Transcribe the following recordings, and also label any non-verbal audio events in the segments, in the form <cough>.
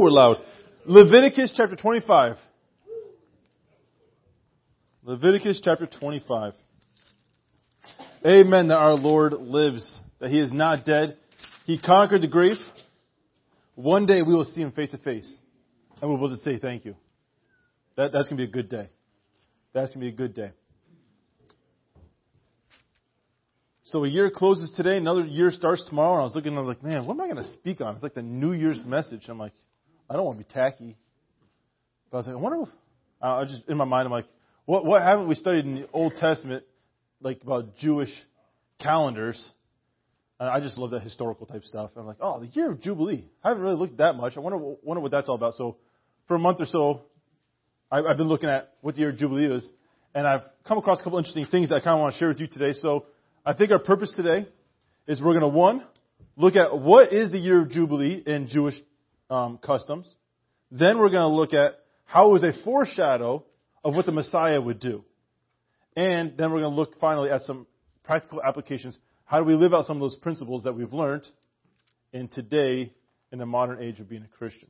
We're loud. Leviticus chapter 25. Leviticus chapter 25. Amen that our Lord lives, that he is not dead. He conquered the grave. One day we will see him face to face and be able to say thank you. That, that's going to be a good day. That's going to be a good day. So a year closes today, another year starts tomorrow, and I was looking, I was like, man, what am I going to speak on? It's like the New Year's message. I'm like, I don't want to be tacky. But I was like, I wonder if, I just, in my mind, I'm like, what, what haven't we studied in the Old Testament, like about Jewish calendars? And I just love that historical type stuff. I'm like, oh, the year of Jubilee. I haven't really looked at that much. I wonder, wonder what that's all about. So for a month or so, I, I've been looking at what the year of Jubilee is, and I've come across a couple interesting things that I kind of want to share with you today. So I think our purpose today is we're going to, one, look at what is the year of Jubilee in Jewish um, customs. Then we're going to look at how it was a foreshadow of what the Messiah would do. And then we're going to look finally at some practical applications. How do we live out some of those principles that we've learned in today in the modern age of being a Christian?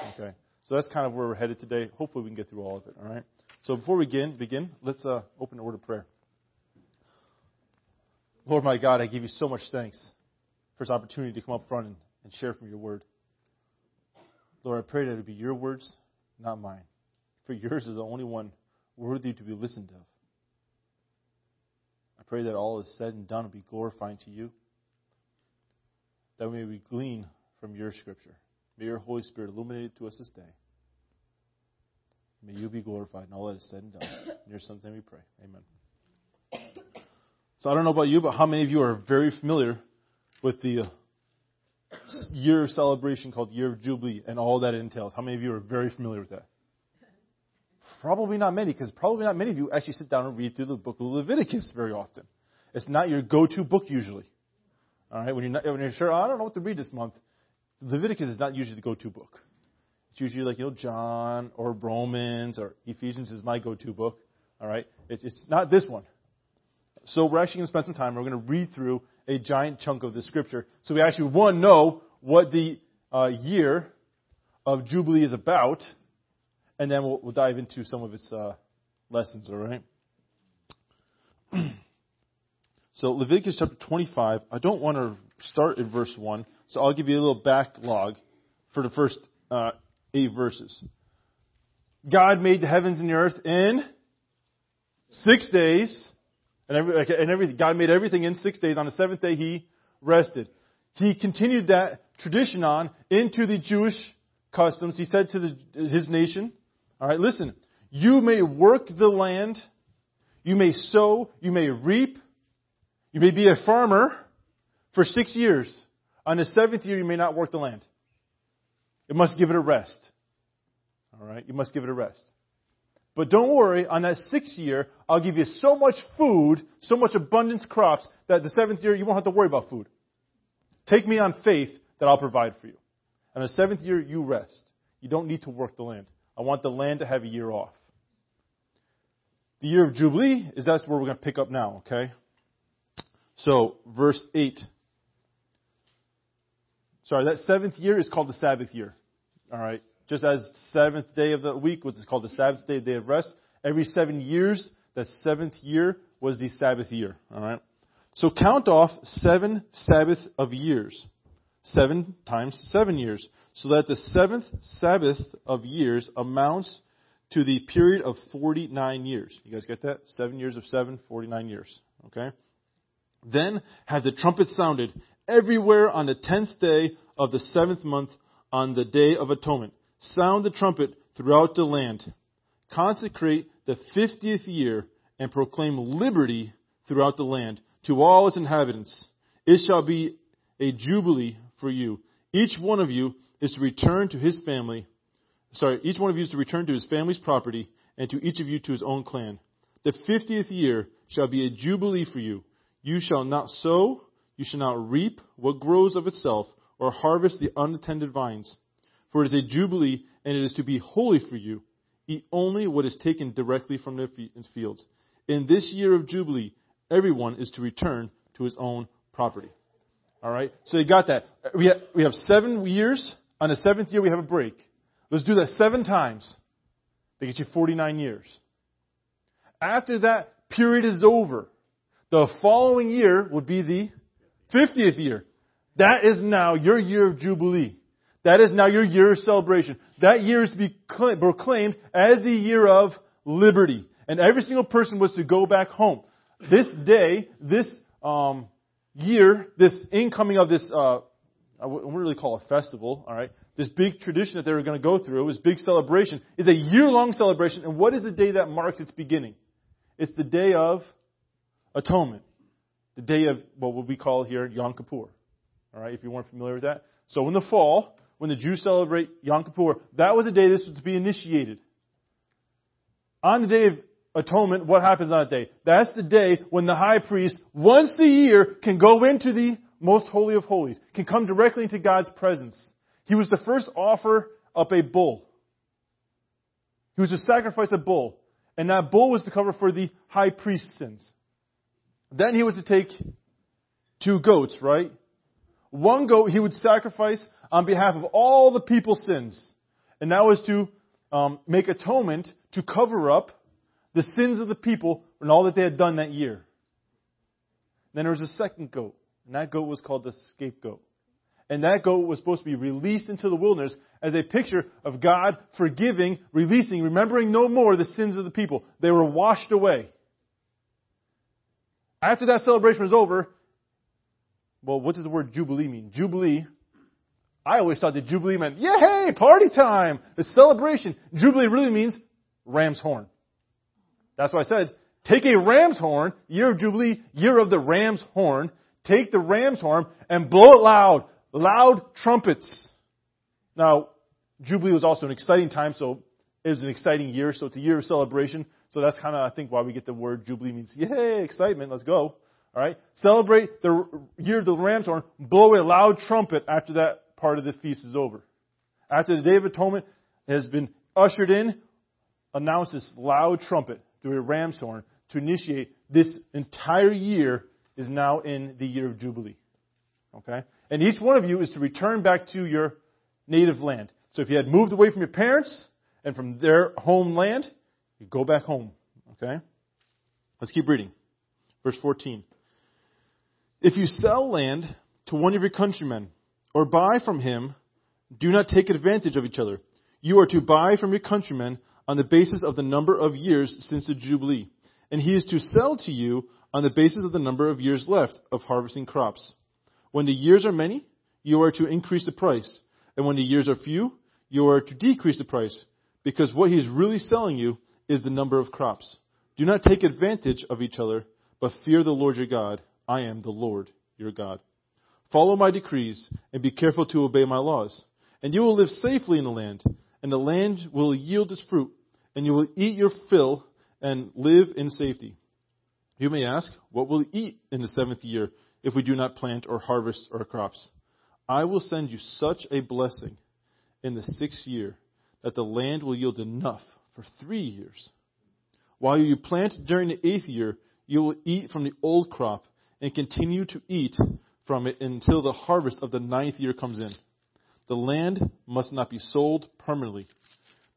Okay. So that's kind of where we're headed today. Hopefully we can get through all of it. All right. So before we begin, begin let's uh, open the word of prayer. Lord my God, I give you so much thanks for this opportunity to come up front and, and share from your word. Lord, I pray that it be your words, not mine. For yours is the only one worthy to be listened of. I pray that all is said and done will be glorifying to you. That we may glean from your scripture. May your Holy Spirit illuminate it to us this day. May you be glorified in all that is said and done. In your Son's name we pray. Amen. So I don't know about you, but how many of you are very familiar with the uh, year celebration called Year of Jubilee and all that entails? How many of you are very familiar with that? Probably not many, because probably not many of you actually sit down and read through the book of Leviticus very often. It's not your go-to book usually. All right, when you're, not, when you're sure, oh, I don't know what to read this month, Leviticus is not usually the go-to book. It's usually like you know John or Romans or Ephesians is my go-to book. All right, it's, it's not this one. So we're actually going to spend some time. We're going to read through a giant chunk of the scripture. So we actually, one, know what the uh, year of Jubilee is about, and then we'll, we'll dive into some of its uh, lessons, all right? <clears throat> so Leviticus chapter 25, I don't want to start in verse 1, so I'll give you a little backlog for the first uh, eight verses. God made the heavens and the earth in six days and, every, and. God made everything in six days. On the seventh day, He rested. He continued that tradition on into the Jewish customs. He said to the, His nation, all right, listen, you may work the land, you may sow, you may reap, you may be a farmer for six years. On the seventh year, you may not work the land. It must give it a rest. All right, you must give it a rest. But don't worry, on that sixth year, I'll give you so much food, so much abundance crops, that the seventh year you won't have to worry about food. Take me on faith that I'll provide for you. And the seventh year, you rest. You don't need to work the land. I want the land to have a year off. The year of Jubilee is that's where we're going to pick up now, okay? So, verse 8. Sorry, that seventh year is called the Sabbath year. All right? Just as seventh day of the week was called the Sabbath day, day of rest. Every seven years, that seventh year was the Sabbath year. All right. So count off seven Sabbath of years, seven times seven years, so that the seventh Sabbath of years amounts to the period of 49 years. You guys get that? Seven years of seven, 49 years. Okay? Then have the trumpet sounded everywhere on the tenth day of the seventh month on the day of atonement. Sound the trumpet throughout the land. Consecrate the fiftieth year and proclaim liberty throughout the land to all its inhabitants. It shall be a jubilee for you. Each one of you is to return to his family. Sorry, each one of you is to return to his family's property and to each of you to his own clan. The fiftieth year shall be a jubilee for you. You shall not sow, you shall not reap what grows of itself, or harvest the unattended vines. For it is a jubilee, and it is to be holy for you. Eat only what is taken directly from the fields. In this year of jubilee, everyone is to return to his own property. All right. So you got that. We have, we have seven years On the seventh year, we have a break. Let's do that seven times. They get you 49 years. After that period is over, the following year would be the 50th year. That is now your year of Jubilee. That is now your year of celebration. That year is to be proclaimed as the year of liberty. And every single person was to go back home. This day, this um, year, this incoming of this, uh, I wouldn't really call it a festival, alright? This big tradition that they were going to go through, this big celebration, is a year-long celebration. And what is the day that marks its beginning? It's the day of atonement. The day of what we call here Yom Kippur. Alright, if you weren't familiar with that. So in the fall, when the Jews celebrate Yom Kippur, that was the day this was to be initiated. On the day of atonement, what happens on that day? That's the day when the high priest, once a year, can go into the most holy of holies, can come directly into God's presence. He was to first offer up a bull. He was to sacrifice a bull. And that bull was to cover for the high priest's sins. Then he was to take two goats, right? One goat he would sacrifice on behalf of all the people's sins. And that was to um, make atonement to cover up the sins of the people and all that they had done that year. Then there was a second goat, and that goat was called the scapegoat. And that goat was supposed to be released into the wilderness as a picture of God forgiving, releasing, remembering no more the sins of the people. They were washed away. After that celebration was over, well, what does the word Jubilee mean? Jubilee, I always thought that Jubilee meant, yay, party time, the celebration. Jubilee really means ram's horn. That's why I said, take a ram's horn, year of Jubilee, year of the ram's horn, take the ram's horn and blow it loud, loud trumpets. Now, Jubilee was also an exciting time, so it was an exciting year, so it's a year of celebration. So that's kind of, I think, why we get the word Jubilee means, yay, excitement, let's go. Alright? Celebrate the year of the ram's horn, blow a loud trumpet after that part of the feast is over. After the Day of Atonement has been ushered in, announce this loud trumpet through a ram's horn to initiate this entire year is now in the year of Jubilee. Okay? And each one of you is to return back to your native land. So if you had moved away from your parents and from their homeland, you go back home. Okay? Let's keep reading. Verse 14. If you sell land to one of your countrymen or buy from him, do not take advantage of each other. You are to buy from your countrymen on the basis of the number of years since the Jubilee, and he is to sell to you on the basis of the number of years left of harvesting crops. When the years are many, you are to increase the price, and when the years are few, you are to decrease the price, because what he is really selling you is the number of crops. Do not take advantage of each other, but fear the Lord your God. I am the Lord your God. Follow my decrees and be careful to obey my laws, and you will live safely in the land and the land will yield its fruit, and you will eat your fill and live in safety. You may ask, What will we eat in the seventh year if we do not plant or harvest our crops? I will send you such a blessing in the sixth year that the land will yield enough for three years. While you plant during the eighth year, you will eat from the old crop and continue to eat from it until the harvest of the ninth year comes in. The land must not be sold permanently,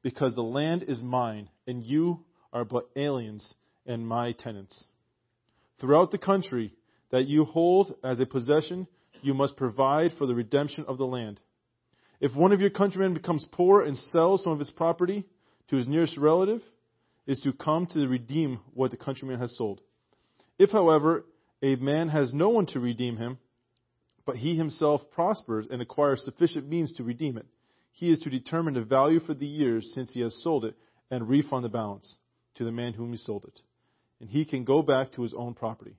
because the land is mine, and you are but aliens and my tenants. Throughout the country that you hold as a possession, you must provide for the redemption of the land. If one of your countrymen becomes poor and sells some of his property to his nearest relative, is to come to redeem what the countryman has sold. If, however, a man has no one to redeem him, but he himself prospers and acquires sufficient means to redeem it. He is to determine the value for the years since he has sold it and refund the balance to the man whom he sold it. And he can go back to his own property.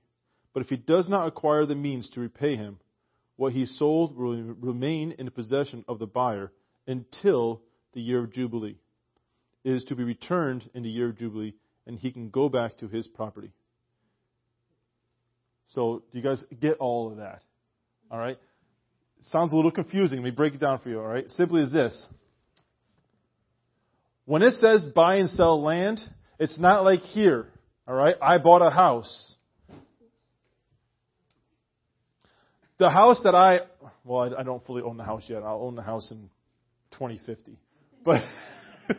But if he does not acquire the means to repay him, what he sold will remain in the possession of the buyer until the year of Jubilee. It is to be returned in the year of Jubilee, and he can go back to his property. So, do you guys get all of that? All right? sounds a little confusing. Let me break it down for you, all right? Simply as this. When it says buy and sell land, it's not like here, all right? I bought a house. The house that I, well, I, don't fully own the house yet. I'll own the house in 2050. But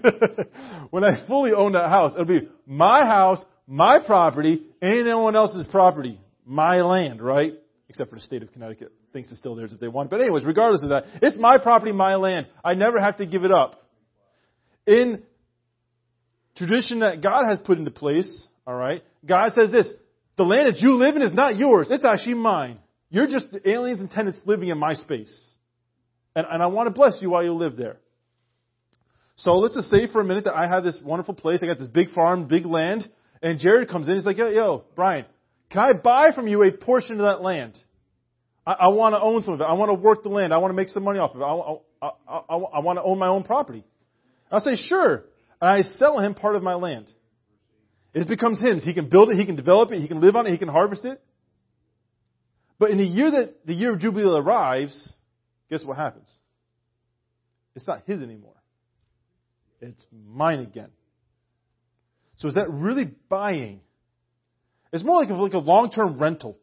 <laughs> when I fully own that house, it'll be my house, my property, and anyone else's property, my land, right? Except for the state of Connecticut thinks it's still theirs if they want. But anyways, regardless of that, it's my property, my land. I never have to give it up. In tradition that God has put into place, all right, God says this: the land that you live in is not yours; it's actually mine. You're just aliens and tenants living in my space, and, and I want to bless you while you live there. So let's just say for a minute that I have this wonderful place. I got this big farm, big land, and Jared comes in. He's like, yo, yo, Brian, can I buy from you a portion of that land? I, I want to own some of it. I want to work the land. I want to make some money off of it. I, I, I, I want to own my own property. I'll say, sure. And I sell him part of my land. It becomes his. He can build it, he can develop it, he can live on it, he can harvest it. But in the year that the year of Jubilee arrives, guess what happens? It's not his anymore. It's mine again. So is that really buying? It's more like a, like a long-term rental.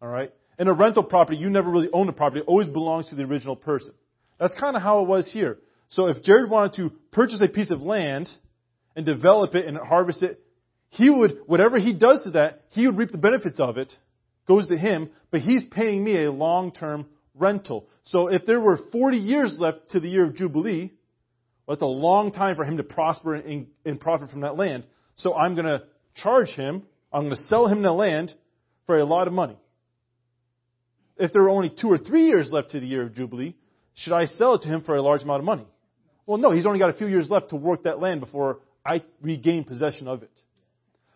All right? In a rental property, you never really own the property. It always belongs to the original person. That's kind of how it was here. So if Jared wanted to purchase a piece of land and develop it and harvest it, he would, whatever he does to that, he would reap the benefits of it, goes to him, but he's paying me a long-term rental. So if there were 40 years left to the year of Jubilee, well, that's a long time for him to prosper and, and profit from that land. So I'm going to charge him, I'm going to sell him the land for a lot of money. If there were only two or three years left to the year of Jubilee, should I sell it to him for a large amount of money? Well, no, he's only got a few years left to work that land before I regain possession of it.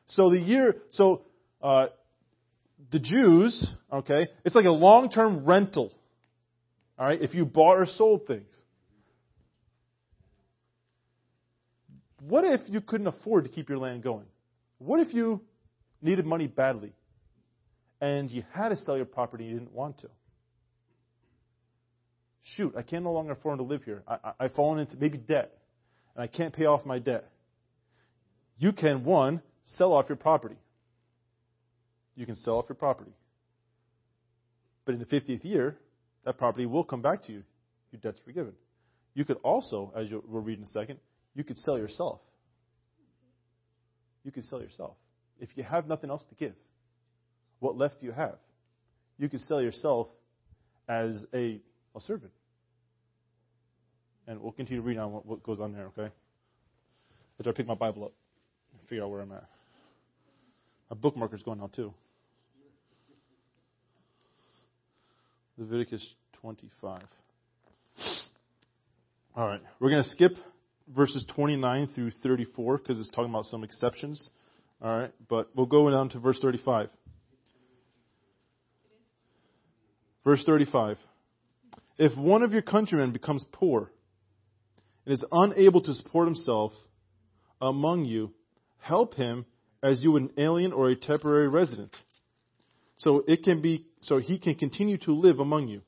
So the year, so uh, the Jews, okay, it's like a long-term rental. All right, if you bought or sold things. What if you couldn't afford to keep your land going? What if you needed money badly and you had to sell your property you didn't want to? Shoot, I can't no longer afford to live here. I, I, I've fallen into maybe debt and I can't pay off my debt. You can, one, sell off your property. You can sell off your property. But in the 50th year, that property will come back to you. Your debt's forgiven. You could also, as we'll read in a second, you could sell yourself. You could sell yourself. If you have nothing else to give, what left do you have? You could sell yourself as a, a servant. And we'll continue reading on what, what goes on there, okay? After I pick my Bible up and figure out where I'm at. My bookmarker's going now, too. Leviticus 25. All right, we're going to skip verses 29 through 34 because it's talking about some exceptions. All right, but we'll go down to verse 35. Verse 35. If one of your countrymen becomes poor and is unable to support himself among you, help him as you would an alien or a temporary resident. So it can be so he can continue to live among you.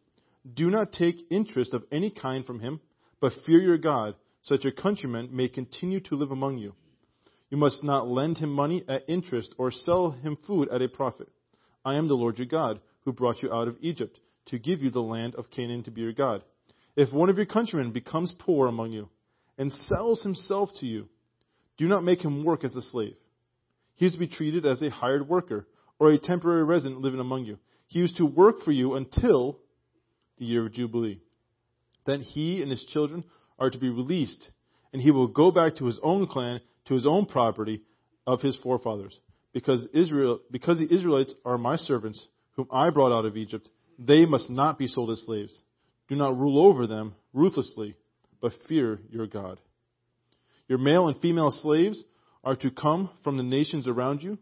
Do not take interest of any kind from him, but fear your God so that your countrymen may continue to live among you. You must not lend him money at interest or sell him food at a profit. I am the Lord your God, who brought you out of Egypt, to give you the land of Canaan to be your God. If one of your countrymen becomes poor among you, and sells himself to you, do not make him work as a slave. He is to be treated as a hired worker, or a temporary resident living among you. He is to work for you until the year of Jubilee. Then he and his children are to be released, and he will go back to his own clan, to his own property of his forefathers. Because Israel, because the Israelites are my servants, whom I brought out of Egypt, they must not be sold as slaves. Do not rule over them ruthlessly, but fear your God. Your male and female slaves are to come from the nations around you.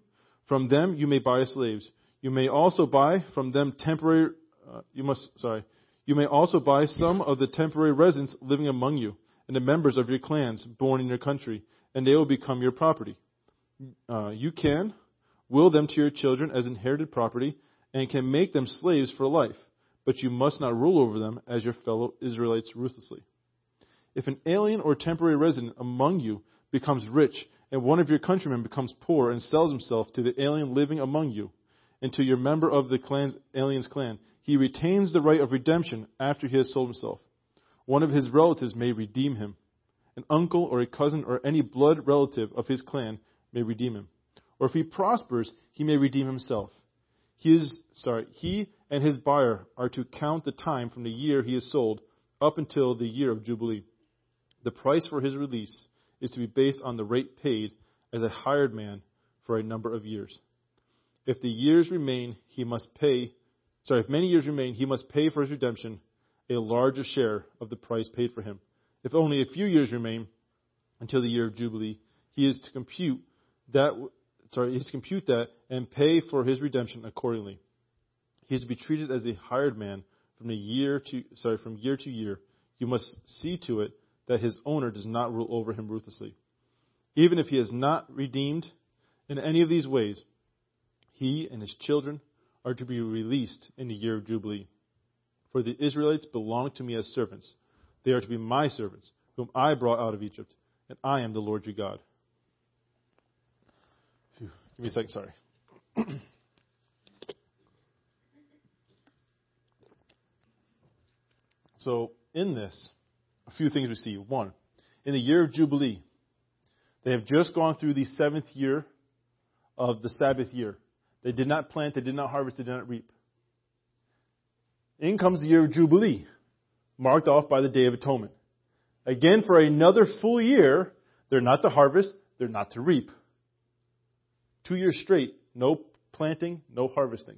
From them you may buy slaves. You may also buy from them temporary. Uh, you must sorry. You may also buy some of the temporary residents living among you, and the members of your clans born in your country, and they will become your property. Uh, you can will them to your children as inherited property, and can make them slaves for life, but you must not rule over them as your fellow Israelites ruthlessly. If an alien or temporary resident among you becomes rich, and one of your countrymen becomes poor and sells himself to the alien living among you, and to your member of the clan's, alien's clan, he retains the right of redemption after he has sold himself. one of his relatives may redeem him. An uncle or a cousin or any blood relative of his clan may redeem him. Or if he prospers, he may redeem himself. He is, sorry, he and his buyer are to count the time from the year he is sold up until the year of Jubilee. The price for his release is to be based on the rate paid as a hired man for a number of years. If the years remain, he must pay, sorry, if many years remain, he must pay for his redemption a larger share of the price paid for him. If only a few years remain until the year of Jubilee, he is to compute that, sorry, he is to compute that and pay for his redemption accordingly. He is to be treated as a hired man from year to, sorry, from year to year. You must see to it that his owner does not rule over him ruthlessly. Even if he is not redeemed in any of these ways, he and his children are to be released in the year of Jubilee. For the Israelites belong to me as servants. They are to be my servants, whom I brought out of Egypt, and I am the Lord your God. Give me a second, sorry. <clears throat> so, in this, a few things we see. One, in the year of Jubilee, they have just gone through the seventh year of the Sabbath year. They did not plant, they did not harvest, they did not reap. In comes the year of Jubilee, marked off by the Day of Atonement. Again, for another full year, they're not to harvest, they're not to reap. Two years straight, no planting, no harvesting.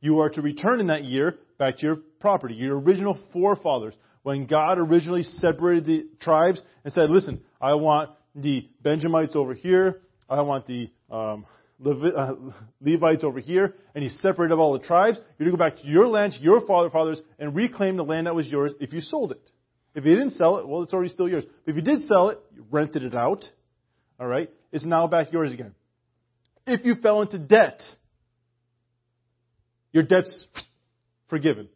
You are to return in that year back to your property, your original forefathers. When God originally separated the tribes and said, listen, I want the Benjamites over here, I want the um, Levi- uh, Levites over here, and he separated all the tribes. You're to go back to your land, your father, fathers, and reclaim the land that was yours if you sold it. If you didn't sell it, well, it's already still yours. But if you did sell it, you rented it out. All right, it's now back yours again. If you fell into debt, your debt's forgiven,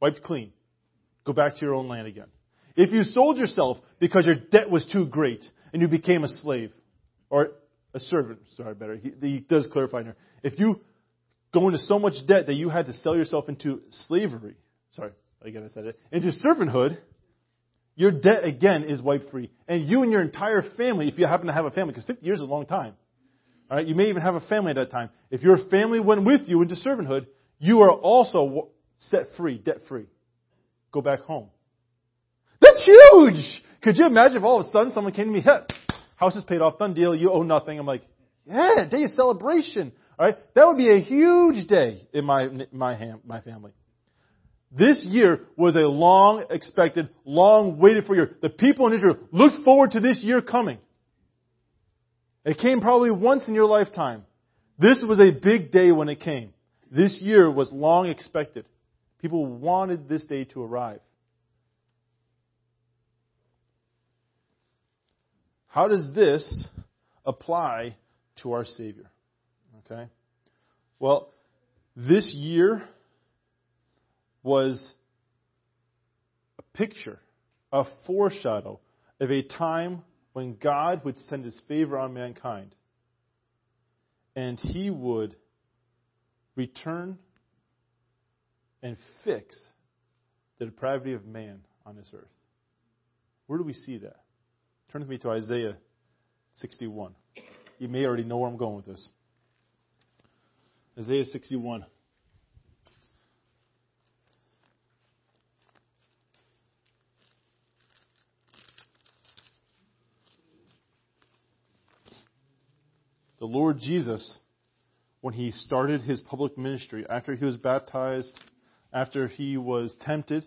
wiped clean. Go back to your own land again. If you sold yourself because your debt was too great and you became a slave, or a servant, sorry, better. He, he does clarify here. If you go into so much debt that you had to sell yourself into slavery, sorry, again I said it, into servanthood, your debt again is wiped free. And you and your entire family, if you happen to have a family, because 50 years is a long time, all right, you may even have a family at that time. If your family went with you into servanthood, you are also set free, debt free. Go back home. That's huge! Could you imagine if all of a sudden someone came to me, hey, House is paid off, done deal, you owe nothing. I'm like, yeah, day of celebration. All right? That would be a huge day in my, my, my family. This year was a long expected, long waited for year. The people in Israel looked forward to this year coming. It came probably once in your lifetime. This was a big day when it came. This year was long expected. People wanted this day to arrive. How does this apply to our Savior? Okay? Well, this year was a picture, a foreshadow of a time when God would send his favor on mankind and he would return and fix the depravity of man on this earth. Where do we see that? Turn with me to Isaiah 61. You may already know where I'm going with this. Isaiah 61. The Lord Jesus, when he started his public ministry, after he was baptized, after he was tempted,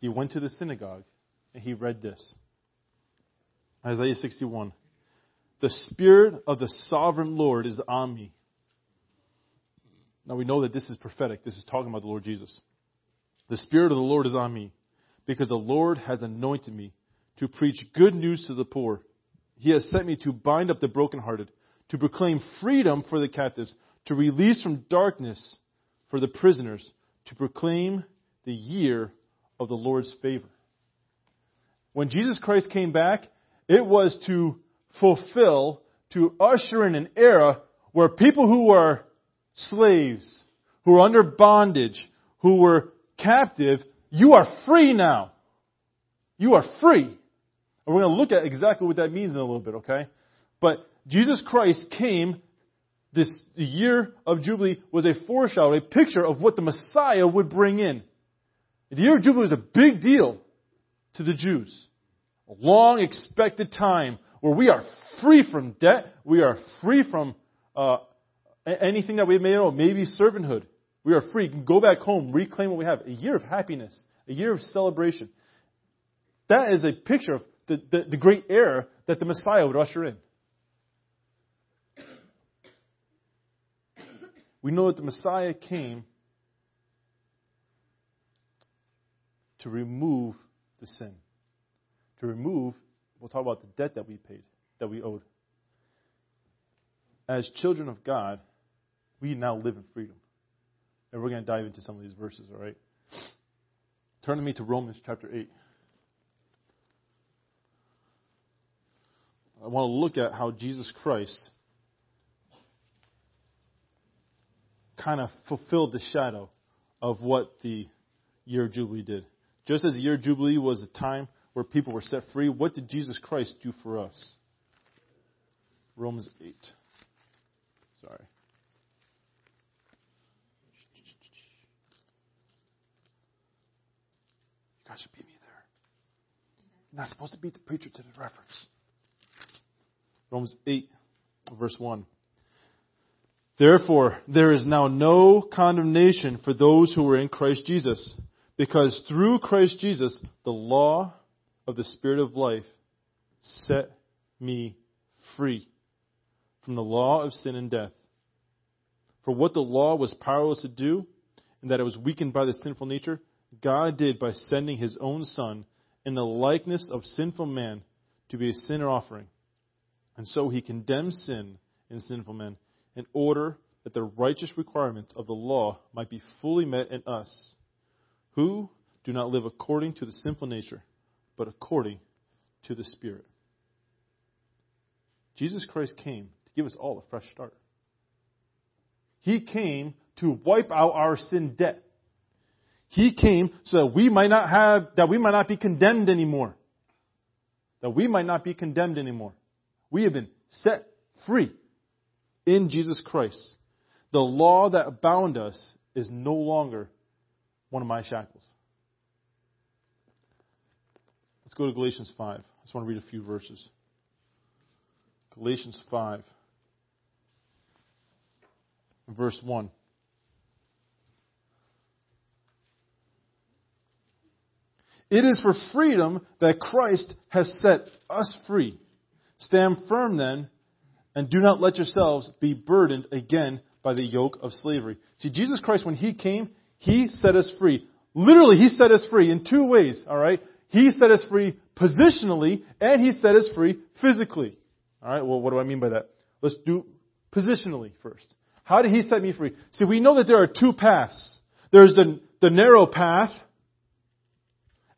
he went to the synagogue and he read this. Isaiah 61. The Spirit of the sovereign Lord is on me. Now we know that this is prophetic. This is talking about the Lord Jesus. The Spirit of the Lord is on me because the Lord has anointed me to preach good news to the poor. He has sent me to bind up the brokenhearted, to proclaim freedom for the captives, to release from darkness for the prisoners, to proclaim the year of the Lord's favor. When Jesus Christ came back, it was to fulfill, to usher in an era where people who were slaves, who were under bondage, who were captive, you are free now. You are free. And we're going to look at exactly what that means in a little bit, okay? But Jesus Christ came, this year of Jubilee was a foreshadow, a picture of what the Messiah would bring in. The year of Jubilee is a big deal to the Jews. A long expected time where we are free from debt, we are free from uh, anything that we may know, maybe servanthood. We are free. Go back home, reclaim what we have. A year of happiness, a year of celebration. That is a picture of the, the, the great era that the Messiah would usher in. We know that the Messiah came to remove the sin, to remove, we'll talk about the debt that we paid, that we owed. As children of God, we now live in freedom. And we're going to dive into some of these verses, all right? Turn to me to Romans chapter 8. I want to look at how Jesus Christ kind of fulfilled the shadow of what the year of Jubilee did. Just as the year of Jubilee was a time where people were set free, what did Jesus Christ do for us? Romans 8. Sorry. You guys should beat me there. You're not supposed to beat the preacher to the reference. Romans 8, verse 1. Therefore, there is now no condemnation for those who are in Christ Jesus, because through Christ Jesus, the law of the Spirit of life set me free from the law of sin and death. For what the law was powerless to do, and that it was weakened by the sinful nature, God did by sending his own Son in the likeness of sinful man to be a sinner offering. And so he condemned sin in sinful men in order that the righteous requirements of the law might be fully met in us, who do not live according to the sinful nature, but according to the Spirit. Jesus Christ came to give us all a fresh start. He came to wipe out our sin debt. He came so that we might not have, that we might not be condemned anymore. That we might not be condemned anymore. We have been set free in Jesus Christ. The law that bound us is no longer one of my shackles. Let's go to Galatians 5. I just want to read a few verses. Galatians 5, verse 1. It is for freedom that Christ has set us free. Stand firm then and do not let yourselves be burdened again by the yoke of slavery. See, Jesus Christ, when He came, He set us free. Literally, He set us free in two ways, alright? He set us free positionally, and He set us free physically. Alright, well, what do I mean by that? Let's do positionally first. How did He set me free? See, we know that there are two paths. There's the, the narrow path,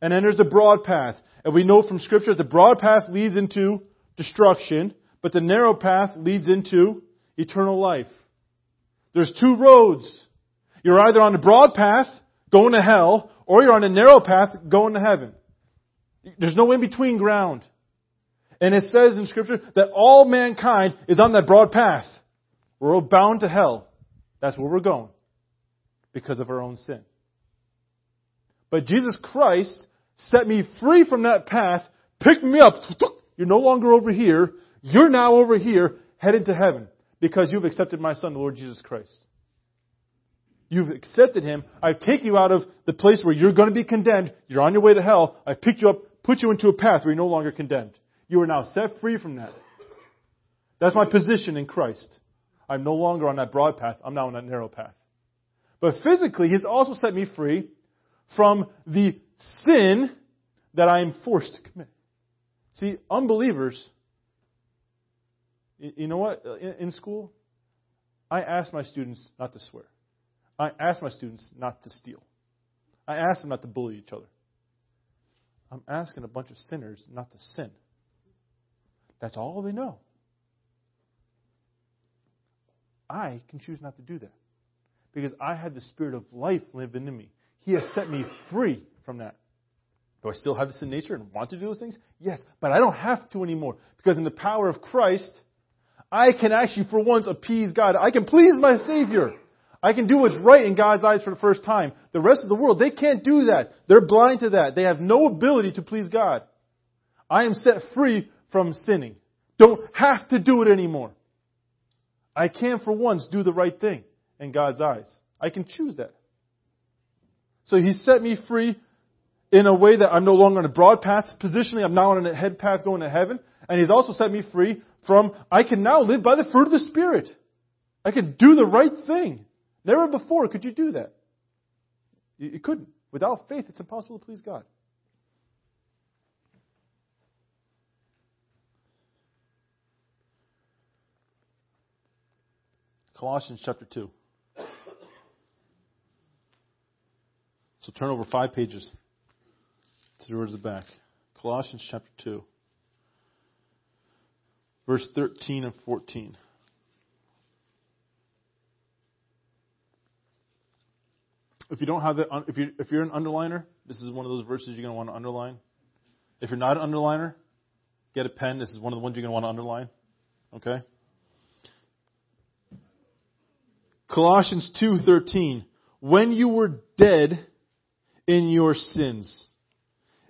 and then there's the broad path. And we know from Scripture that the broad path leads into destruction, but the narrow path leads into eternal life. There's two roads. You're either on the broad path, going to hell, or you're on the narrow path, going to heaven. There's no in between ground. And it says in scripture that all mankind is on that broad path. We're all bound to hell. That's where we're going. Because of our own sin. But Jesus Christ set me free from that path, picked me up. You're no longer over here. You're now over here headed to heaven because you've accepted my son, the Lord Jesus Christ. You've accepted him. I've taken you out of the place where you're going to be condemned. You're on your way to hell. I've picked you up, put you into a path where you're no longer condemned. You are now set free from that. That's my position in Christ. I'm no longer on that broad path. I'm now on that narrow path. But physically, He's also set me free from the sin that I am forced to commit. See, unbelievers you know what? Uh, in school, I ask my students not to swear. I ask my students not to steal. I ask them not to bully each other. I'm asking a bunch of sinners not to sin. That's all they know. I can choose not to do that because I have the spirit of life living in me. He has set me free from that. Do I still have the sin nature and want to do those things? Yes, but I don't have to anymore. Because in the power of Christ, I can actually, for once, appease God. I can please my Savior. I can do what's right in God's eyes for the first time. The rest of the world, they can't do that. They're blind to that. They have no ability to please God. I am set free from sinning. Don't have to do it anymore. I can, for once, do the right thing in God's eyes. I can choose that. So He set me free in a way that I'm no longer on a broad path. Positionally, I'm now on a head path going to heaven. And He's also set me free from, I can now live by the fruit of the Spirit. I can do the right thing. Never before could you do that. You, couldn't. Without faith, it's impossible to please God. Colossians chapter 2. So turn over five pages towards the back. Colossians chapter 2, verse 13 and 14. If you don't have that, if you if you're an underliner, this is one of those verses you're going to want to underline. If you're not an underliner, get a pen. This is one of the ones you're going to want to underline. Okay. Colossians 2:13 When you were dead in your sins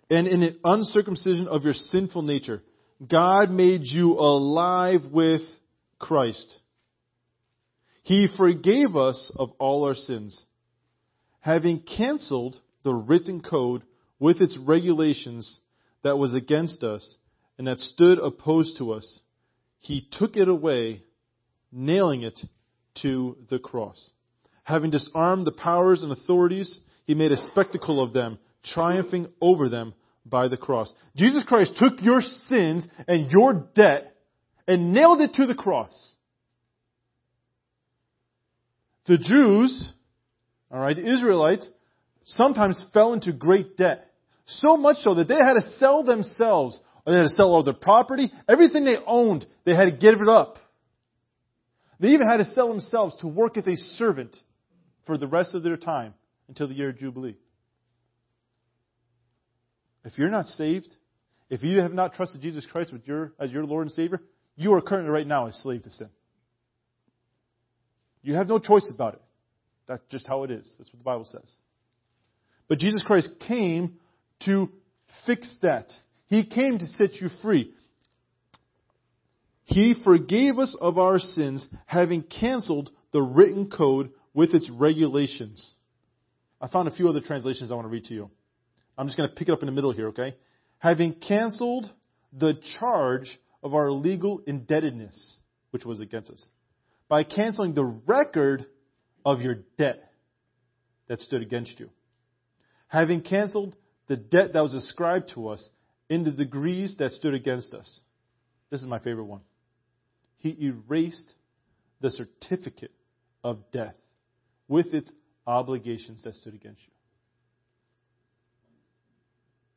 and in the uncircumcision of your sinful nature God made you alive with Christ. He forgave us of all our sins, having canceled the written code with its regulations that was against us and that stood opposed to us. He took it away, nailing it to the cross. Having disarmed the powers and authorities, he made a spectacle of them, triumphing over them by the cross. Jesus Christ took your sins and your debt and nailed it to the cross. The Jews, alright, the Israelites, sometimes fell into great debt. So much so that they had to sell themselves, or they had to sell all their property, everything they owned, they had to give it up. They even had to sell themselves to work as a servant for the rest of their time until the year of Jubilee. If you're not saved, if you have not trusted Jesus Christ your, as your Lord and Savior, you are currently right now a slave to sin. You have no choice about it. That's just how it is. That's what the Bible says. But Jesus Christ came to fix that. He came to set you free. He forgave us of our sins, having canceled the written code with its regulations. I found a few other translations I want to read to you. I'm just going to pick it up in the middle here, okay? Having canceled the charge of our legal indebtedness, which was against us, by canceling the record of your debt that stood against you. Having canceled the debt that was ascribed to us in the degrees that stood against us. This is my favorite one. He erased the certificate of death with its obligations that stood against you.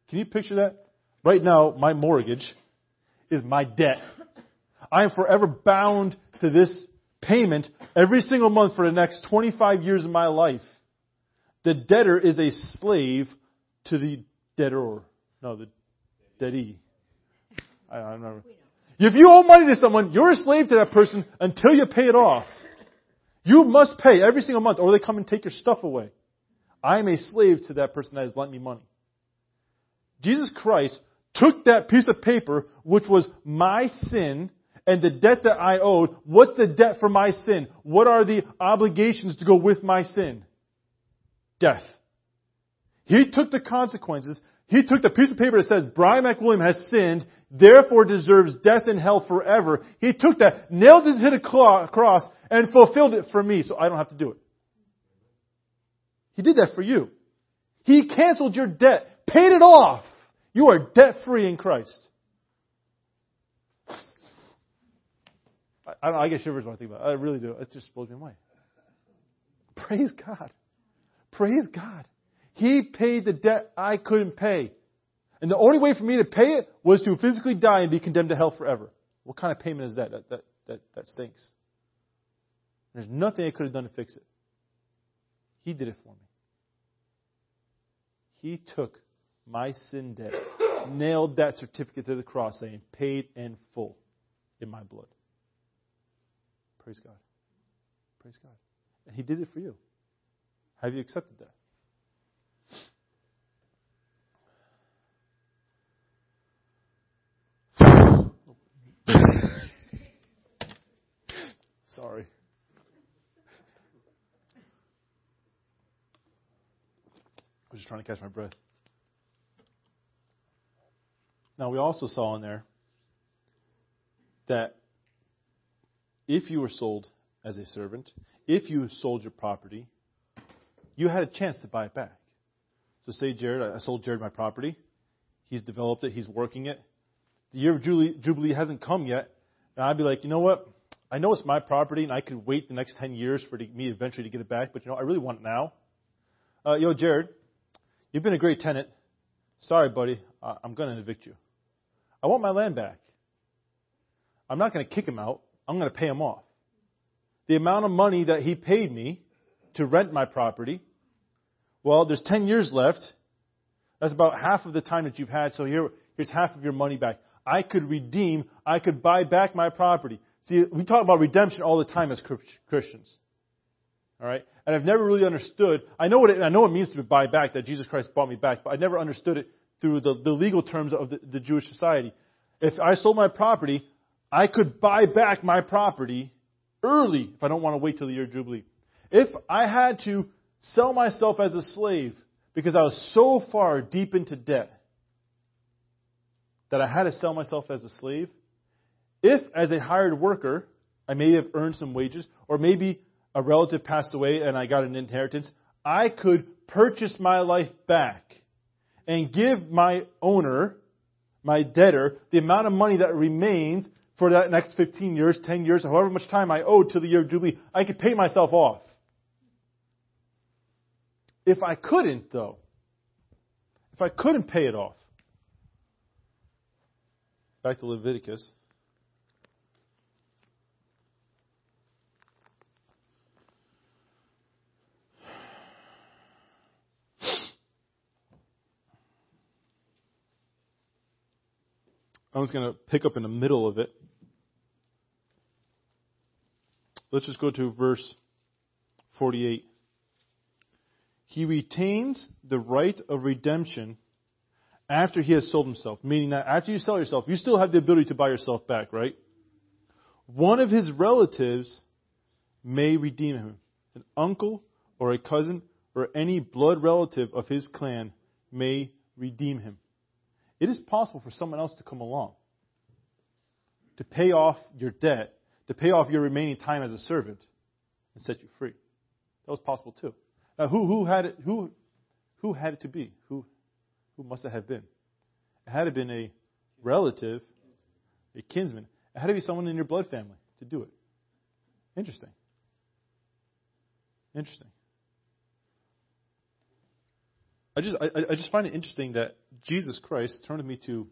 Can you picture that? Right now, my mortgage is my debt. I am forever bound to this payment every single month for the next 25 years of my life. The debtor is a slave to the debtor. No, the deadee. I, I don't know. If you owe money to someone, you're a slave to that person until you pay it off. You must pay every single month or they come and take your stuff away. I am a slave to that person that has lent me money. Jesus Christ took that piece of paper, which was my sin, and the debt that I owed. What's the debt for my sin? What are the obligations to go with my sin? Death. He took the consequences. He took the piece of paper that says Brian MacWilliam has sinned, therefore deserves death in hell forever. He took that, nailed it to the cross, and fulfilled it for me so I don't have to do it. He did that for you. He canceled your debt paid it off. You are debt free in Christ. I, I, get shivers when I think about it. I really do. It just blows me away. Praise God. Praise God. He paid the debt I couldn't pay. And the only way for me to pay it was to physically die and be condemned to hell forever. What kind of payment is that? That, that, that, that stinks. There's nothing I could have done to fix it. He did it for me. He took my sin debt, nailed that certificate to the cross saying, paid in full in my blood. Praise God. Praise God. And He did it for you. Have you accepted that? <laughs> Sorry. I was just trying to catch my breath. Now, we also saw in there that if you were sold as a servant, if you sold your property, you had a chance to buy it back. So, say, Jared, I sold Jared my property. He's developed it, he's working it. The year of Jubilee, hasn't come yet. And I'd be like, you know what? I know it's my property, and I could wait the next 10 years for me eventually to get it back, but you know, I really want it now. Uh, yo, Jared, you've been a great tenant. Sorry, buddy, I'm going to evict you. I want my land back. I'm not going to kick him out. I'm going to pay him off. The amount of money that he paid me to rent my property, well, there's 10 years left. That's about half of the time that you've had, so here, here's half of your money back. I could redeem, I could buy back my property. See, we talk about redemption all the time as Christians. All right? And I've never really understood. I know what it, I know what it means to buy back, that Jesus Christ bought me back, but I never understood it through the, the legal terms of the, the Jewish society. If I sold my property, I could buy back my property early if I don't want to wait till the year Jubilee. If I had to sell myself as a slave because I was so far deep into debt that I had to sell myself as a slave, if, as a hired worker, I may have earned some wages, or maybe a relative passed away and I got an inheritance, I could purchase my life back and give my owner, my debtor, the amount of money that remains for that next 15 years, 10 years, however much time I owe to the year of Jubilee. I could pay myself off. If I couldn't, though, if I couldn't pay it off, back to Leviticus. I was going to pick up in the middle of it. Let's just go to verse 48. He retains the right of redemption after he has sold himself, meaning that after you sell yourself, you still have the ability to buy yourself back, right? One of his relatives may redeem him. An uncle or a cousin or any blood relative of his clan may redeem him. It is possible for someone else to come along to pay off your debt, to pay off your remaining time as a servant, and set you free. That was possible too. Now, who, who had it? Who, who had it to be? Who, who must it have been? It had to have been a relative, a kinsman. It had to be someone in your blood family to do it. Interesting. Interesting. I just, I, I just find it interesting that Jesus Christ, turn with me to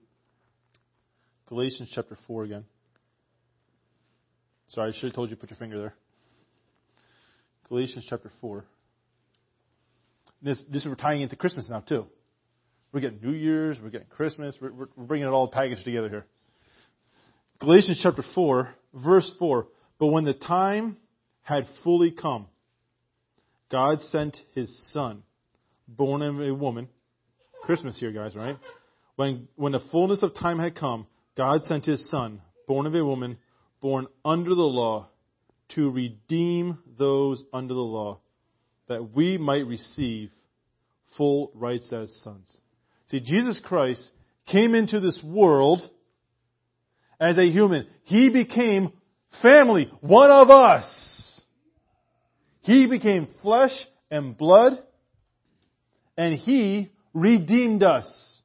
Galatians chapter 4 again. Sorry, I should have told you to put your finger there. Galatians chapter 4. This, this we're tying into Christmas now, too. We're getting New Year's, we're getting Christmas, we're, we're bringing it all packaged together here. Galatians chapter 4, verse 4. But when the time had fully come, God sent his son born of a woman. Christmas here, guys, right? When, when the fullness of time had come, God sent his son, born of a woman, born under the law, to redeem those under the law, that we might receive full rights as sons. See, Jesus Christ came into this world as a human. He became family, one of us. He became flesh and blood and He redeemed us.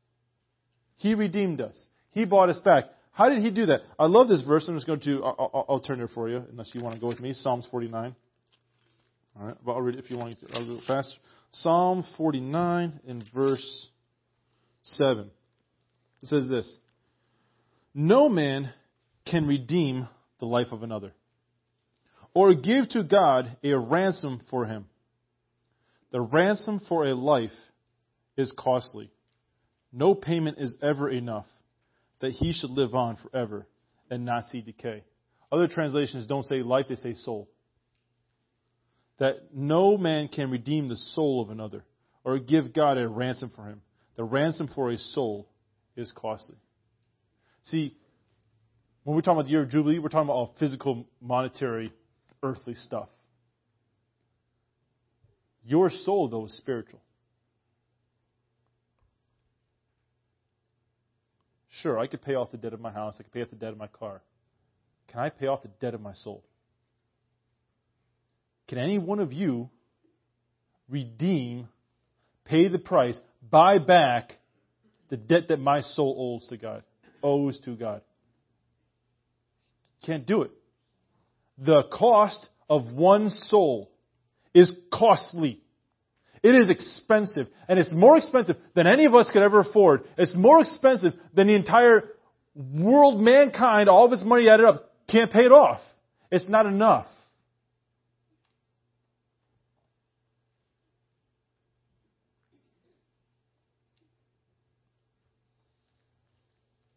He redeemed us. He bought us back. How did He do that? I love this verse. I'm just going to, I'll, I'll turn there for you, unless you want to go with me. Psalms 49. All right, but I'll read it if you want to. I'll go fast. Psalm 49 in verse 7. It says this No man can redeem the life of another, or give to God a ransom for him. The ransom for a life is costly. No payment is ever enough that he should live on forever and not see decay. Other translations don't say life, they say soul. That no man can redeem the soul of another or give God a ransom for him. The ransom for a soul is costly. See, when we're talking about the year of Jubilee, we're talking about all physical, monetary, earthly stuff. Your soul, though, is spiritual. Sure, I could pay off the debt of my house, I could pay off the debt of my car. Can I pay off the debt of my soul? Can any one of you redeem, pay the price, buy back the debt that my soul owes to God, owes to God? Can't do it. The cost of one soul is costly. It is expensive. And it's more expensive than any of us could ever afford. It's more expensive than the entire world, mankind, all of its money added up, can't pay it off. It's not enough.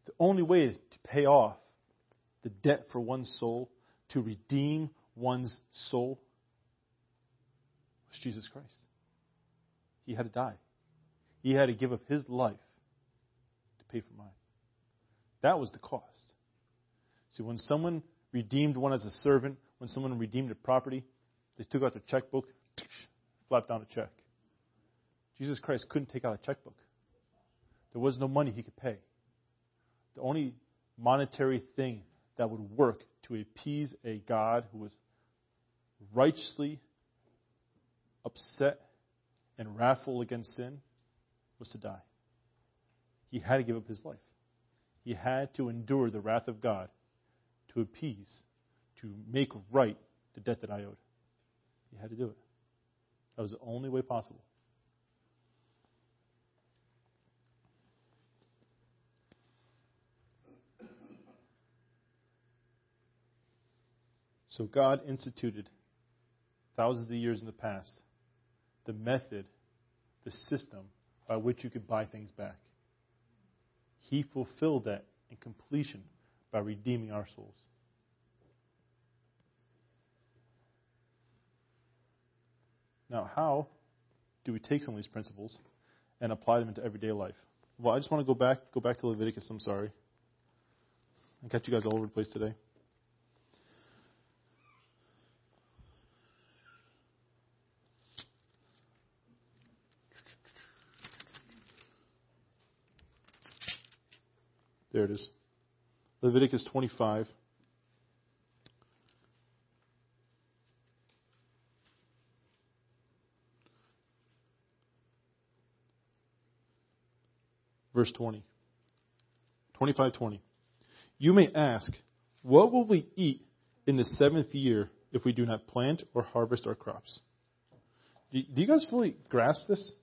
The only way to pay off the debt for one's soul, to redeem one's soul, was Jesus Christ. He had to die. He had to give up his life to pay for mine. That was the cost. See, when someone redeemed one as a servant, when someone redeemed a property, they took out their checkbook, <tsk> flapped down a check. Jesus Christ couldn't take out a checkbook. There was no money he could pay. The only monetary thing that would work to appease a God who was righteously upset and wrathful against sin was to die. He had to give up his life. He had to endure the wrath of God to appease, to make right the debt that I owed. He had to do it. That was the only way possible. So God instituted thousands of years in the past the method, the system by which you could buy things back. He fulfilled that in completion by redeeming our souls. Now, how do we take some of these principles and apply them into everyday life? Well, I just want to go back go back to Leviticus, I'm sorry. I got you guys all over the place today. There it is. Leviticus 25. Verse 20. 25:20. You may ask, what will we eat in the seventh year if we do not plant or harvest our crops? Do you guys fully grasp this?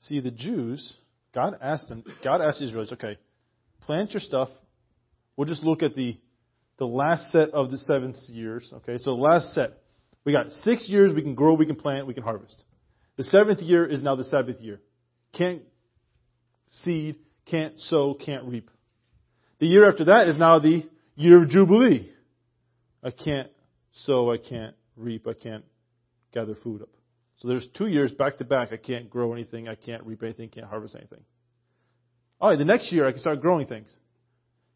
See, the Jews, God asked them, God asked the Israelites, okay, plant your stuff. We'll just look at the, the last set of the seven years. Okay, so last set. We got six years we can grow, we can plant, we can harvest. The seventh year is now the Sabbath year. Can't seed, can't sow, can't reap. The year after that is now the year of Jubilee. I can't sow, I can't reap, I can't gather food up. So there's two years back to back. I can't grow anything, I can't reap anything, can't harvest anything. All right, the next year I can start growing things.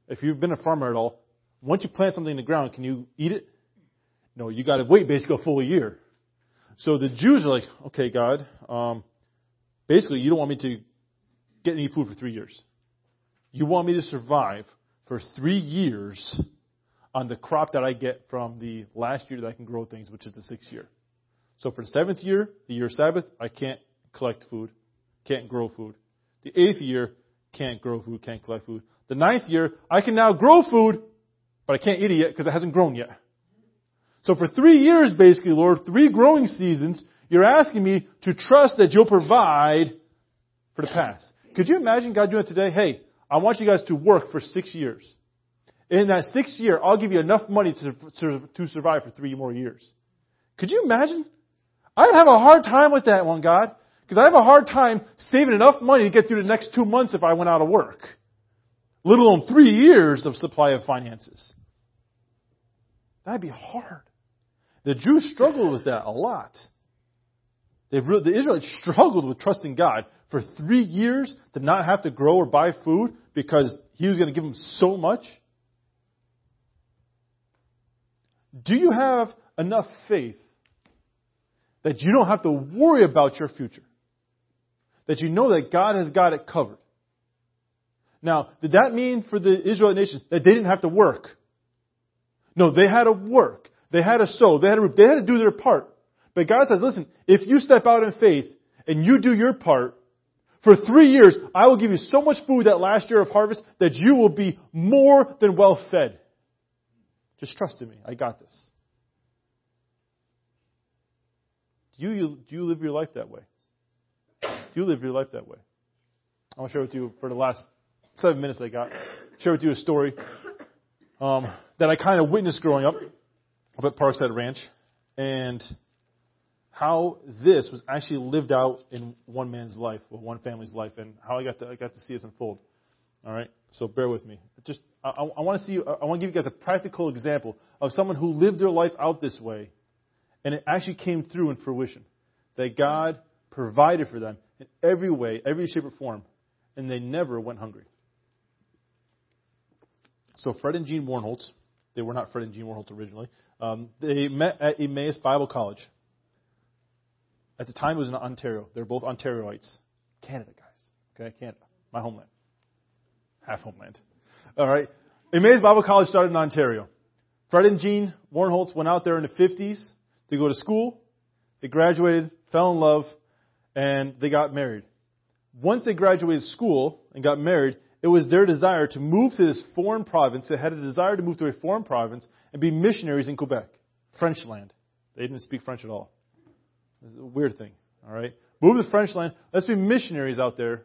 If you've been a farmer at all, once you plant something in the ground, can you eat it? No, you got to wait basically a full year. So the Jews are like, okay, God, um, basically you don't want me to get any food for three years. You want me to survive for three years on the crop that I get from the last year that I can grow things, which is the sixth year. So for the seventh year, the year Sabbath, I can't collect food, can't grow food. The eighth year, can't grow food, can't collect food. The ninth year, I can now grow food, but I can't eat it yet because it hasn't grown yet. So for three years, basically, Lord, three growing seasons, you're asking me to trust that you'll provide for the past. Could you imagine God doing it today? Hey, I want you guys to work for six years. In that sixth year, I'll give you enough money to, to survive for three more years. Could you imagine? I'd have a hard time with that one, God. Because I have a hard time saving enough money to get through the next two months if I went out of work. Let alone three years of supply of finances. That'd be hard. The Jews struggled with that a lot. They, the Israelites struggled with trusting God for three years to not have to grow or buy food because He was going to give them so much. Do you have enough faith that you don't have to worry about your future? That you know that God has got it covered? Now, did that mean for the Israelite nation that they didn't have to work? No, they had to work. They had to sow. They had to, they had to do their part. But God says, listen, if you step out in faith and you do your part, for three years, I will give you so much food that last year of harvest that you will be more than well fed. Just trust in me. I got this. Do you, do you live your life that way? You live your life that way? I want to share with you for the last seven minutes I got. Share with you a story um, that I kind of witnessed growing up up at Parkside Ranch, and how this was actually lived out in one man's life, or one family's life, and how I got to, I got to see this unfold. All right, so bear with me. Just I, I want to see. I want to give you guys a practical example of someone who lived their life out this way, and it actually came through in fruition. That God provided for them in every way, every shape or form, and they never went hungry. So Fred and Jean Warnholtz, they were not Fred and Jean Warnholtz originally. Um, they met at Emmaus Bible College. At the time, it was in Ontario. They're both Ontarioites. Canada, guys. Okay, Canada. My homeland. Half homeland. All right. Emmaus Bible College started in Ontario. Fred and Jean Warnholtz went out there in the 50s to go to school. They graduated, fell in love, and they got married. Once they graduated school and got married, it was their desire to move to this foreign province. They had a desire to move to a foreign province and be missionaries in Quebec, French land. They didn't speak French at all. It's a weird thing. All right, move to French land. Let's be missionaries out there,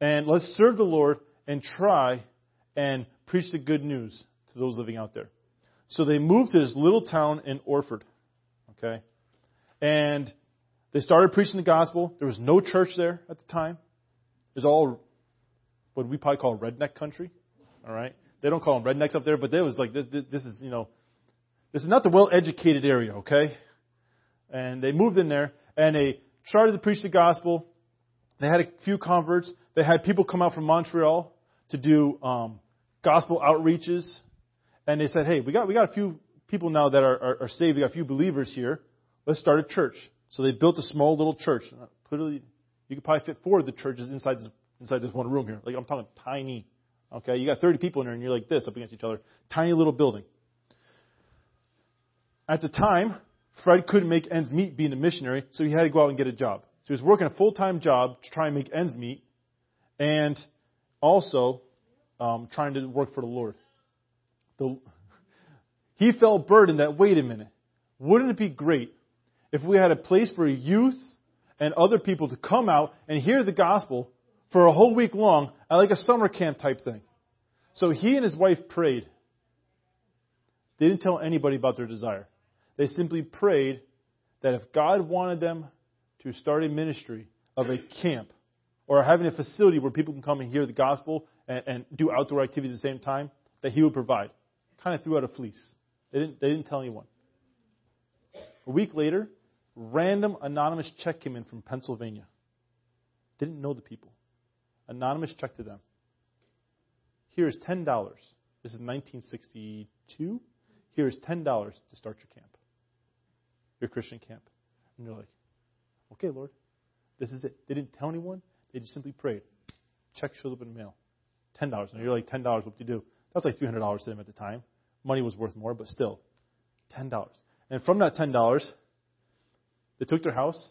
and let's serve the Lord and try and preach the good news to those living out there. So they moved to this little town in Orford. Okay, and they started preaching the gospel. There was no church there at the time. It was all what we probably call redneck country. All right, they don't call them rednecks up there, but there was like this. This, this is you know, this is not the well-educated area. Okay, and they moved in there and they started to preach the gospel. They had a few converts. They had people come out from Montreal to do um, gospel outreaches, and they said, "Hey, we got we got a few people now that are, are, are saved. We got a few believers here. Let's start a church." So they built a small little church. Clearly, you could probably fit four of the churches inside this inside this one room here. Like I'm talking tiny. Okay, you got 30 people in there, and you're like this up against each other. Tiny little building. At the time, Fred couldn't make ends meet being a missionary, so he had to go out and get a job. So he was working a full time job to try and make ends meet, and also um, trying to work for the Lord. The, he felt burdened that, wait a minute, wouldn't it be great if we had a place for youth and other people to come out and hear the gospel for a whole week long, uh, like a summer camp type thing? So he and his wife prayed. They didn't tell anybody about their desire. They simply prayed that if God wanted them to start a ministry of a camp or having a facility where people can come and hear the gospel and, and do outdoor activities at the same time, that He would provide. Kind of threw out a fleece. They didn't, they didn't tell anyone. A week later, random anonymous check came in from Pennsylvania. Didn't know the people. Anonymous check to them. Here is $10. This is 1962. Here is $10 to start your camp your Christian camp. And you're like, okay, Lord, this is it. They didn't tell anyone. They just simply prayed. Check showed up in the mail. $10. And you're like, $10, what do you do? That's like $300 to them at the time. Money was worth more, but still, $10. And from that $10, they took their house,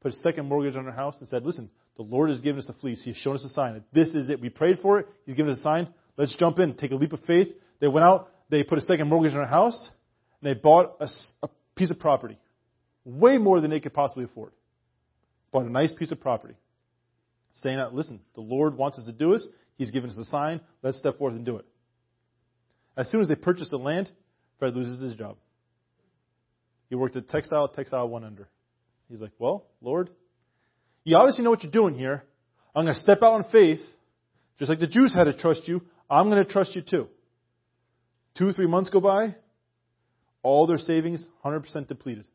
put a second mortgage on their house, and said, listen, the Lord has given us a fleece. He's shown us a sign. This is it. We prayed for it. He's given us a sign. Let's jump in. Take a leap of faith. They went out. They put a second mortgage on their house. And they bought a, a piece of property. Way more than they could possibly afford. Bought a nice piece of property. Saying out, listen, the Lord wants us to do this. He's given us the sign. Let's step forth and do it. As soon as they purchased the land, Fred loses his job. He worked at textile, textile one under. He's like, well, Lord, You obviously know what you're doing here. I'm going to step out in faith. Just like the Jews had to trust you, I'm going to trust you too. Two, three months go by, all their savings 100% depleted.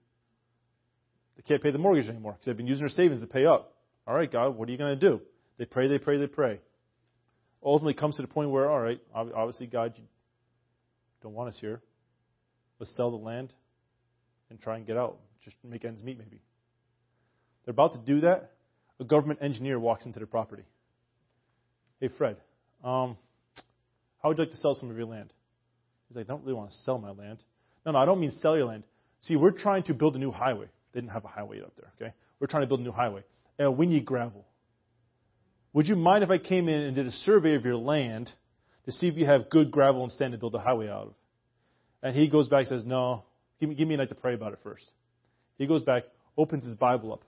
They can't pay the mortgage anymore because they've been using their savings to pay up. All right, God, what are you going to do? They pray, they pray, they pray. Ultimately, comes to the point where, all right, obviously, God, you don't want us here. Let's sell the land and try and get out. Just make ends meet, maybe. They're about to do that. A government engineer walks into the property. Hey, Fred, um, how would you like to sell some of your land? He's like, I don't really want to sell my land. No, no, I don't mean sell your land. See, we're trying to build a new highway. They didn't have a highway up there, okay? We're trying to build a new highway. And we need gravel. Would you mind if I came in and did a survey of your land to see if you have good gravel and sand to build a highway out of? And he goes back and says, No, give me, give me a night to pray about it first. He goes back, opens his Bible up,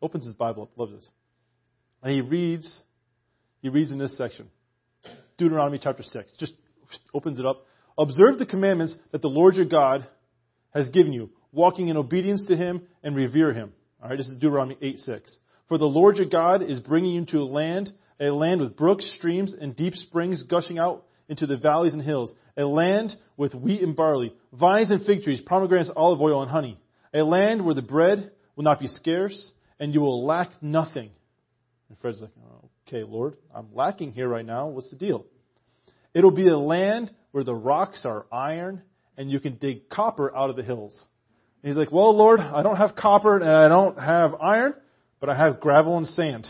opens his Bible up, loves this. And he reads, he reads in this section, Deuteronomy chapter 6. Just opens it up. Observe the commandments that the Lord your God has given you, walking in obedience to him and revere him. All right, this is Deuteronomy 8 6. For the Lord your God is bringing you to a land, a land with brooks, streams, and deep springs gushing out into the valleys and hills, a land with wheat and barley, vines and fig trees, pomegranates, olive oil, and honey, a land where the bread will not be scarce, and you will lack nothing. And Fred's like, okay, Lord, I'm lacking here right now. What's the deal? It'll be a land where the rocks are iron, and you can dig copper out of the hills. And he's like, well, Lord, I don't have copper and I don't have iron, but I have gravel and sand.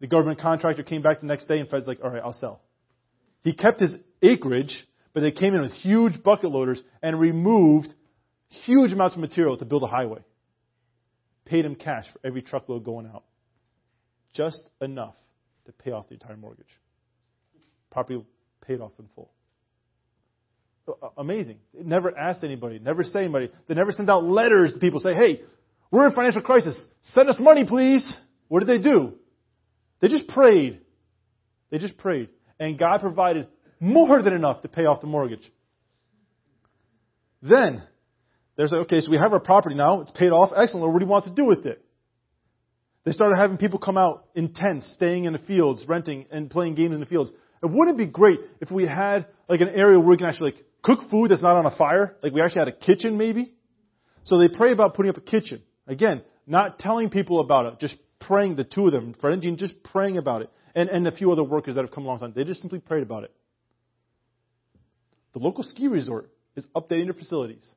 The government contractor came back the next day and Fred's like, all right, I'll sell. He kept his acreage, but they came in with huge bucket loaders and removed huge amounts of material to build a highway. Paid him cash for every truckload going out. Just enough to pay off the entire mortgage. Property paid off in full. Amazing. They never asked anybody, never say anybody. They never sent out letters to people say, hey, we're in financial crisis. Send us money, please. What did they do? They just prayed. They just prayed. And God provided more than enough to pay off the mortgage. Then, there's like, okay, so we have our property now. It's paid off. Excellent. Lord, what do you want to do with it? They started having people come out in tents, staying in the fields, renting and playing games in the fields. And wouldn't it be great if we had like an area where we can actually like cook food that's not on a fire? Like we actually had a kitchen maybe? So they pray about putting up a kitchen. Again, not telling people about it, just praying, the two of them, Fred and Jean, just praying about it. And, and a few other workers that have come alongside. They just simply prayed about it. The local ski resort is updating their facilities.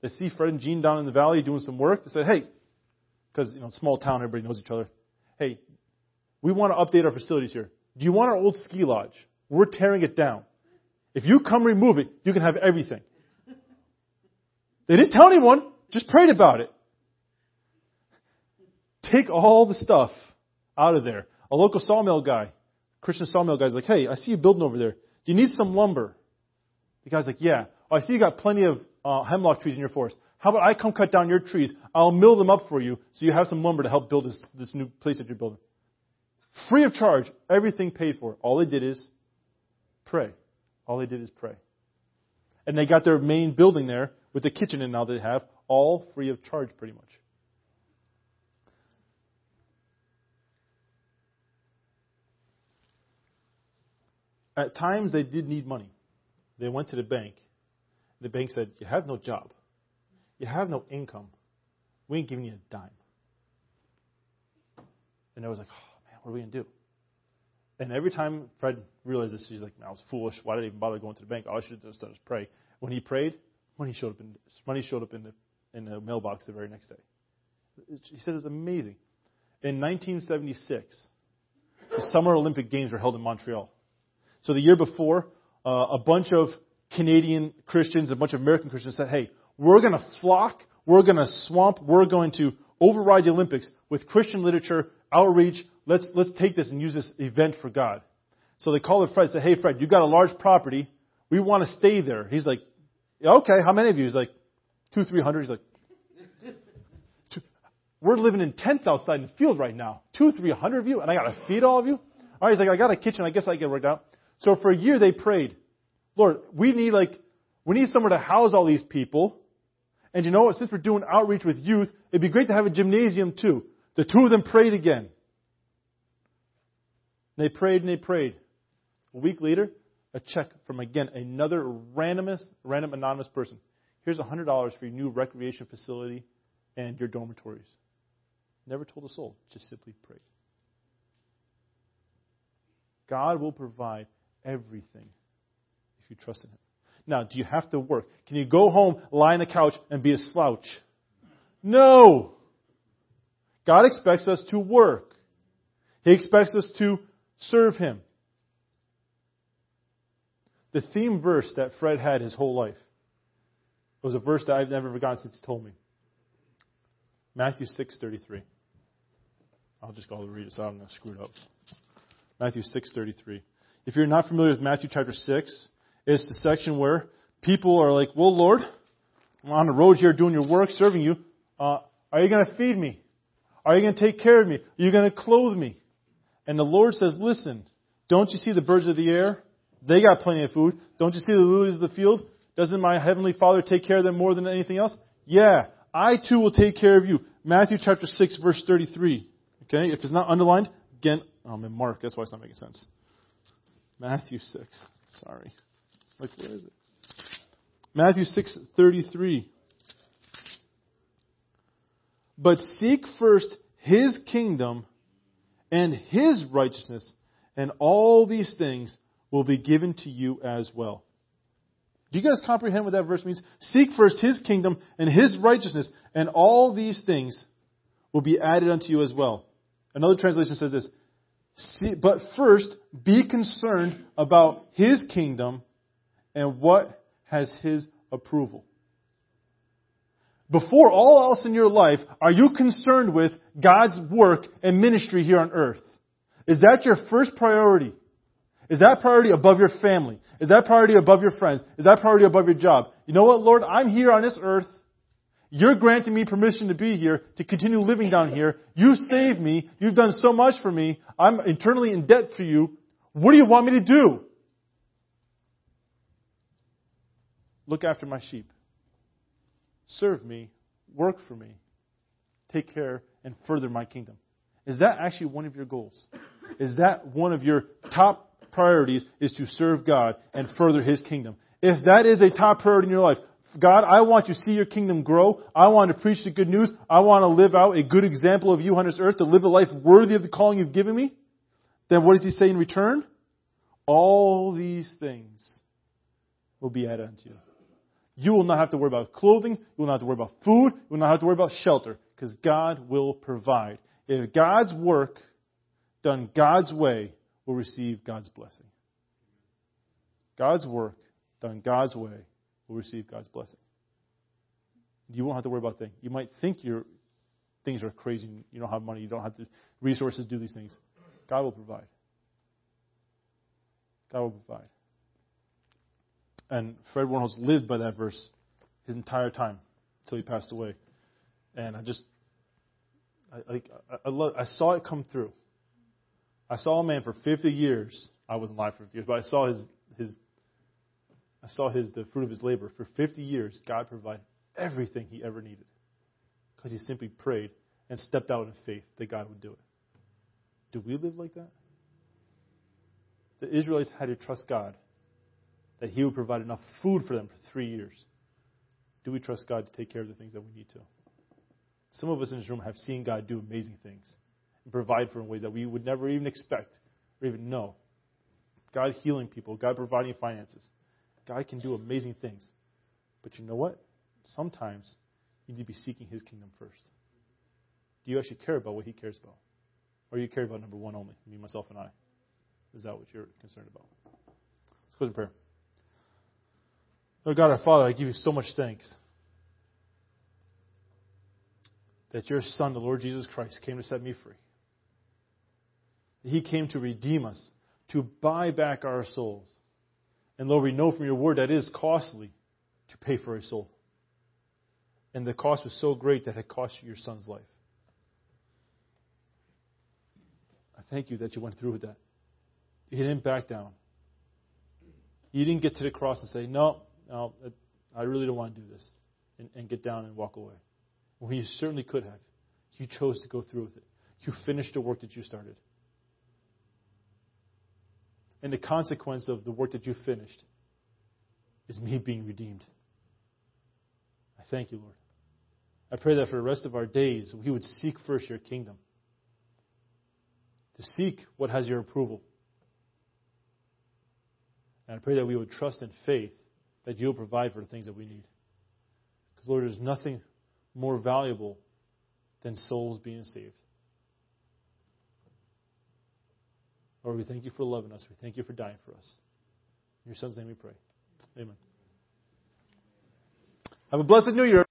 They see Fred and Jean down in the valley doing some work. They said, hey, because, you know, small town, everybody knows each other. Hey, we want to update our facilities here. Do you want our old ski lodge? We're tearing it down. If you come remove it, you can have everything. They didn't tell anyone, just prayed about it. Take all the stuff out of there. A local sawmill guy, Christian sawmill guy's like, hey, I see you building over there. Do you need some lumber? The guy's like, yeah. Oh, I see you got plenty of uh, hemlock trees in your forest. How about I come cut down your trees? I'll mill them up for you so you have some lumber to help build this, this new place that you're building. Free of charge, everything paid for. All they did is pray. All they did is pray. And they got their main building there with the kitchen and now they have, all free of charge pretty much. At times they did need money. They went to the bank. The bank said, You have no job. You have no income. We ain't giving you a dime. And I was like, Oh man, what are we gonna do? And every time Fred realized this, he's like, I was foolish. Why did I even bother going to the bank? All I should have just done was pray. When he prayed, money showed up in money showed up in the in the mailbox the very next day. He said it was amazing. In 1976, the Summer Olympic Games were held in Montreal. So the year before, uh, a bunch of Canadian Christians, a bunch of American Christians said, "Hey, we're going to flock, we're going to swamp, we're going to override the Olympics with Christian literature, outreach. Let's let's take this and use this event for God." So they called Fred and said, "Hey, Fred, you've got a large property. We want to stay there." He's like, Okay, how many of you? He's like, two, three hundred. He's like, <laughs> we're living in tents outside in the field right now. Two, three hundred of you, and I got to feed all of you. All right, he's like, I got a kitchen. I guess I get worked out. So for a year they prayed, Lord, we need like, we need somewhere to house all these people, And you know what? Since we're doing outreach with youth, it'd be great to have a gymnasium too. The two of them prayed again. They prayed and they prayed. A week later, a check from again another randomous, random anonymous person. Here's $100 for your new recreation facility and your dormitories. Never told a soul, just simply prayed. God will provide everything if you trust in Him. Now, do you have to work? Can you go home, lie on the couch, and be a slouch? No! God expects us to work. He expects us to serve Him. The theme verse that Fred had his whole life was a verse that I've never forgotten since he told me. Matthew 6:33. I'll just go read it so I'm to screw up. Matthew 6:33. If you're not familiar with Matthew chapter 6, it's the section where people are like, "Well, Lord, I'm on the road here doing your work, serving you. Uh, are you going to feed me? Are you going to take care of me? Are you going to clothe me?" And the Lord says, "Listen, don't you see the birds of the air? They got plenty of food. Don't you see the lilies of the field? Doesn't my heavenly Father take care of them more than anything else? Yeah, I too will take care of you. Matthew chapter 6 verse 33. Okay, if it's not underlined, again, I'm in Mark, that's why it's not making sense. Matthew 6. Sorry. Like, where is it? Matthew 6:33. But seek first his kingdom and his righteousness, and all these things will be given to you as well. Do you guys comprehend what that verse means? Seek first his kingdom and his righteousness, and all these things will be added unto you as well. Another translation says this See, but first, be concerned about his kingdom and what has his approval. Before all else in your life, are you concerned with God's work and ministry here on earth? Is that your first priority? Is that priority above your family? Is that priority above your friends? Is that priority above your job? You know what, Lord? I'm here on this earth. You're granting me permission to be here, to continue living down here. You saved me. You've done so much for me. I'm eternally in debt for you. What do you want me to do? Look after my sheep. Serve me. Work for me. Take care and further my kingdom. Is that actually one of your goals? Is that one of your top priorities is to serve God and further His kingdom. If that is a top priority in your life, God, I want to see your kingdom grow. I want to preach the good news. I want to live out a good example of you on this earth, to live a life worthy of the calling you've given me. Then what does he say in return? All these things will be added unto you. You will not have to worry about clothing. You will not have to worry about food. You will not have to worry about shelter because God will provide. If God's work done God's way will receive God's blessing. God's work done God's way will receive God's blessing. You won't have to worry about things. You might think your things are crazy. You don't have money. You don't have the resources to do these things. God will provide. God will provide. And Fred Warnholtz lived by that verse his entire time until he passed away. And I just, I, I, I, love, I saw it come through. I saw a man for 50 years. I wasn't alive for 50 years, but I saw his, his I saw his, the fruit of his labor. For 50 years, God provided everything he ever needed because he simply prayed and stepped out in faith that God would do it. Do we live like that? The Israelites had to trust God that he would provide enough food for them for three years. Do we trust God to take care of the things that we need to? Some of us in this room have seen God do amazing things and provide for in ways that we would never even expect or even know. God healing people, God providing finances. God can do amazing things. But you know what? Sometimes you need to be seeking His kingdom first. Do you actually care about what He cares about? Or you care about number one only, me, myself, and I? Is that what you're concerned about? Let's close in prayer. Lord God, our Father, I give you so much thanks that your Son, the Lord Jesus Christ, came to set me free. He came to redeem us, to buy back our souls. And Lord, we know from your word that it is costly to pay for a soul. And the cost was so great that it cost you your son's life. I thank you that you went through with that. You didn't back down. You didn't get to the cross and say, No, no, I really don't want to do this. and, and get down and walk away. When you certainly could have. You chose to go through with it. You finished the work that you started. And the consequence of the work that you finished is me being redeemed. I thank you, Lord. I pray that for the rest of our days, we would seek first your kingdom. To seek what has your approval. And I pray that we would trust in faith that you'll provide for the things that we need. Because, Lord, there's nothing more valuable than souls being saved. Lord, we thank you for loving us. We thank you for dying for us. In your son's name we pray. Amen. Have a blessed new year.